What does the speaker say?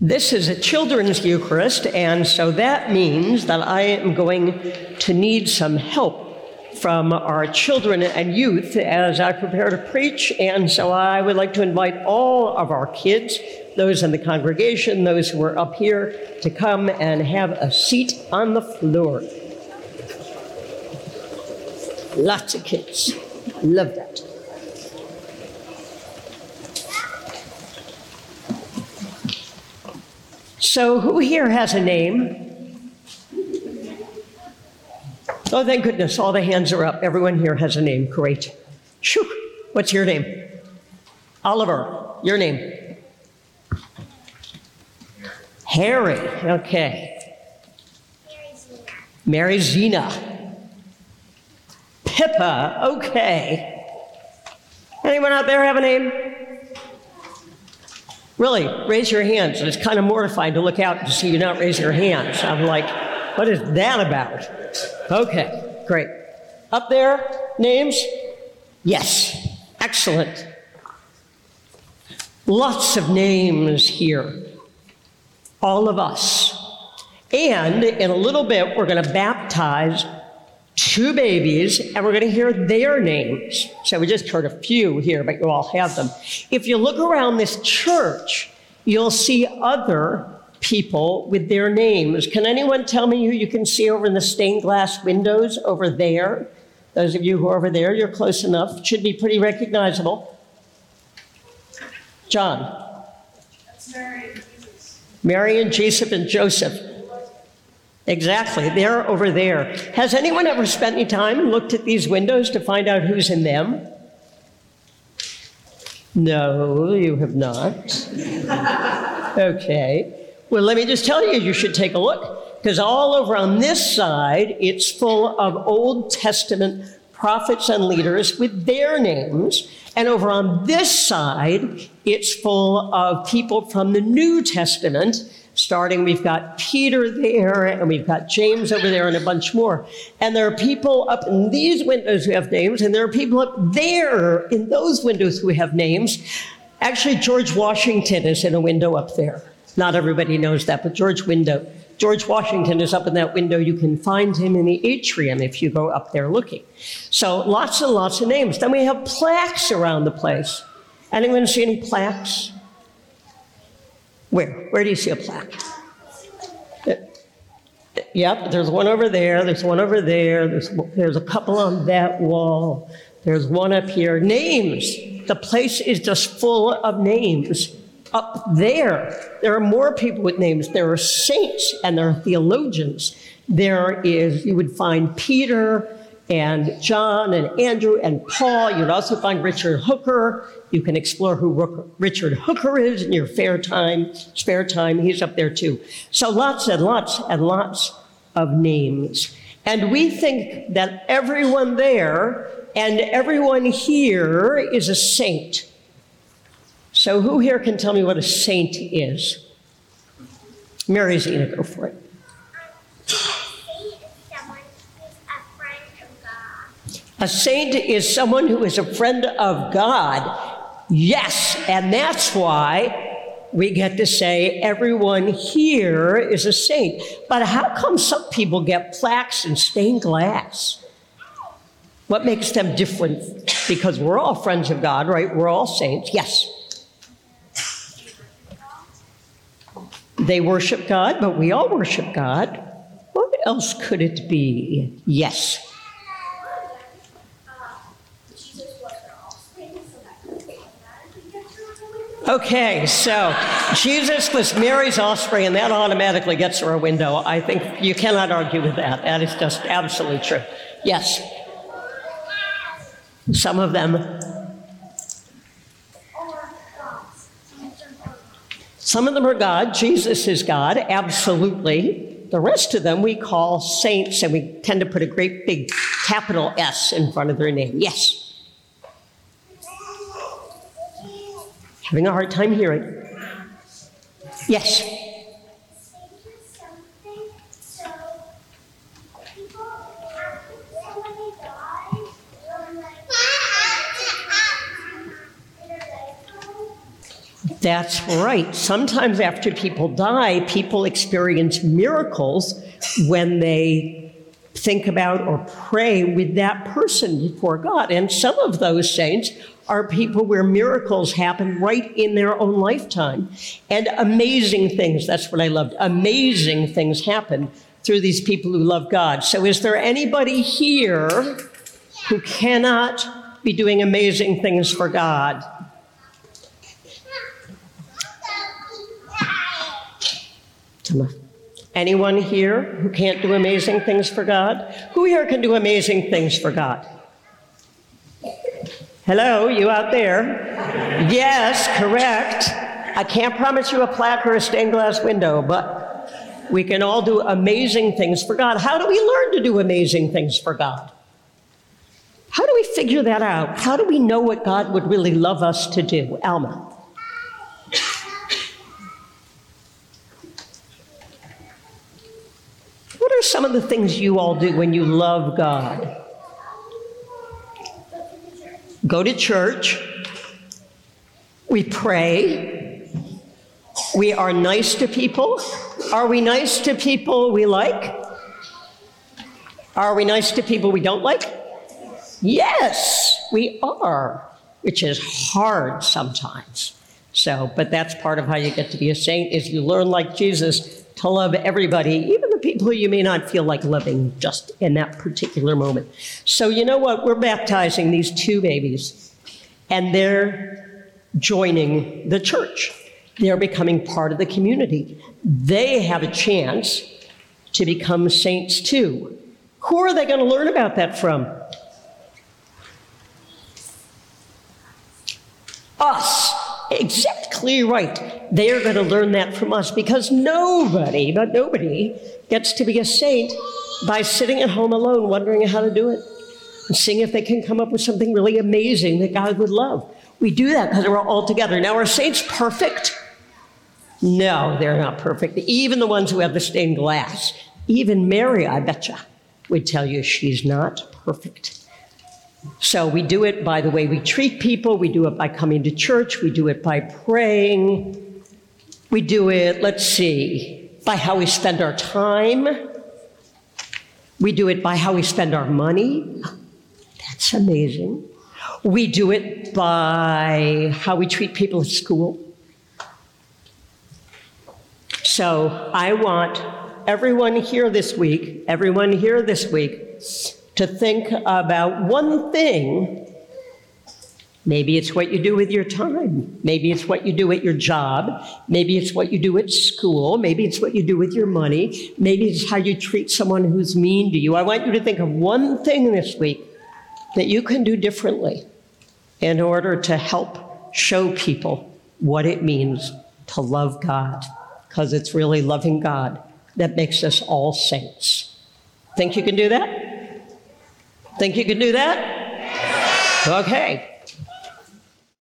This is a children's Eucharist, and so that means that I am going to need some help from our children and youth as I prepare to preach. And so I would like to invite all of our kids, those in the congregation, those who are up here, to come and have a seat on the floor. Lots of kids. Love that. So, who here has a name? Oh, thank goodness, all the hands are up. Everyone here has a name. Great. Shoo. What's your name? Oliver. Your name? Harry. Okay. Mary Zena. Pippa. Okay. Anyone out there have a name? Really, raise your hands. It's kind of mortifying to look out and see you not raising your hands. I'm like, what is that about? Okay, great. Up there, names? Yes, excellent. Lots of names here. All of us. And in a little bit, we're going to baptize two babies, and we're going to hear their names. So we just heard a few here, but you all have them. If you look around this church, you'll see other people with their names. Can anyone tell me who you can see over in the stained glass windows over there? Those of you who are over there, you're close enough. Should be pretty recognizable. John. Mary and Jesus. Mary and Jesus and Joseph. Exactly. They're over there. Has anyone ever spent any time and looked at these windows to find out who's in them? No, you have not. okay. Well, let me just tell you, you should take a look. Because all over on this side, it's full of Old Testament prophets and leaders with their names. And over on this side, it's full of people from the New Testament starting, we've got Peter there, and we've got James over there, and a bunch more. And there are people up in these windows who have names, and there are people up there in those windows who have names. Actually, George Washington is in a window up there. Not everybody knows that, but George Window. George Washington is up in that window. You can find him in the atrium if you go up there looking. So lots and lots of names. Then we have plaques around the place. Anyone see any plaques? Where? Where do you see a plaque? Yep, there's one over there, there's one over there, there's, there's a couple on that wall, there's one up here. Names. The place is just full of names. Up there, there are more people with names. There are saints and there are theologians. There is, you would find Peter and John and Andrew and Paul. You'd also find Richard Hooker. You can explore who Richard Hooker is in your fair time, spare time. He's up there too. So lots and lots and lots of names. And we think that everyone there and everyone here is a saint. So who here can tell me what a saint is? Mary Zena, go for it. A saint is someone who is a friend of God. Yes, and that's why we get to say everyone here is a saint. But how come some people get plaques and stained glass? What makes them different? Because we're all friends of God, right? We're all saints. Yes. They worship God, but we all worship God. What else could it be? Yes. Okay, so Jesus was Mary's offspring, and that automatically gets her a window. I think you cannot argue with that. That is just absolutely true. Yes. Some of them. Some of them are God. Jesus is God, absolutely. The rest of them we call saints, and we tend to put a great big capital S in front of their name. Yes. Having a hard time hearing. Yes. That's right. Sometimes after people die, people experience miracles when they think about or pray with that person before God. And some of those saints are people where miracles happen right in their own lifetime. And amazing things, that's what I loved, amazing things happen through these people who love God. So, is there anybody here who cannot be doing amazing things for God? Anyone here who can't do amazing things for God? Who here can do amazing things for God? Hello, you out there? Yes, correct. I can't promise you a plaque or a stained glass window, but we can all do amazing things for God. How do we learn to do amazing things for God? How do we figure that out? How do we know what God would really love us to do? Alma. What are some of the things you all do when you love God? Go to church. We pray. We are nice to people. Are we nice to people we like? Are we nice to people we don't like? Yes, we are, which is hard sometimes. So, but that's part of how you get to be a saint is you learn like Jesus to love everybody, even people who you may not feel like loving just in that particular moment. So, you know what? We're baptizing these two babies, and they're joining the church. They're becoming part of the community. They have a chance to become saints too. Who are they going to learn about that from? Us. Exactly right. They are going to learn that from us because nobody, but nobody, gets to be a saint by sitting at home alone wondering how to do it and seeing if they can come up with something really amazing that God would love. We do that because we're all together. Now, are saints perfect? No, they're not perfect. Even the ones who have the stained glass, even Mary, I betcha, would tell you she's not perfect. So we do it by the way we treat people, we do it by coming to church, we do it by praying, we do it, let's see, by how we spend our time, we do it by how we spend our money. That's amazing. We do it by how we treat people at school. So I want everyone here this week, everyone here this week, to think about one thing. Maybe it's what you do with your time. Maybe it's what you do at your job. Maybe it's what you do at school. Maybe it's what you do with your money. Maybe it's how you treat someone who's mean to you. I want you to think of one thing this week that you can do differently in order to help show people what it means to love God, because it's really loving God that makes us all saints. Think you can do that? Think you can do that? Okay.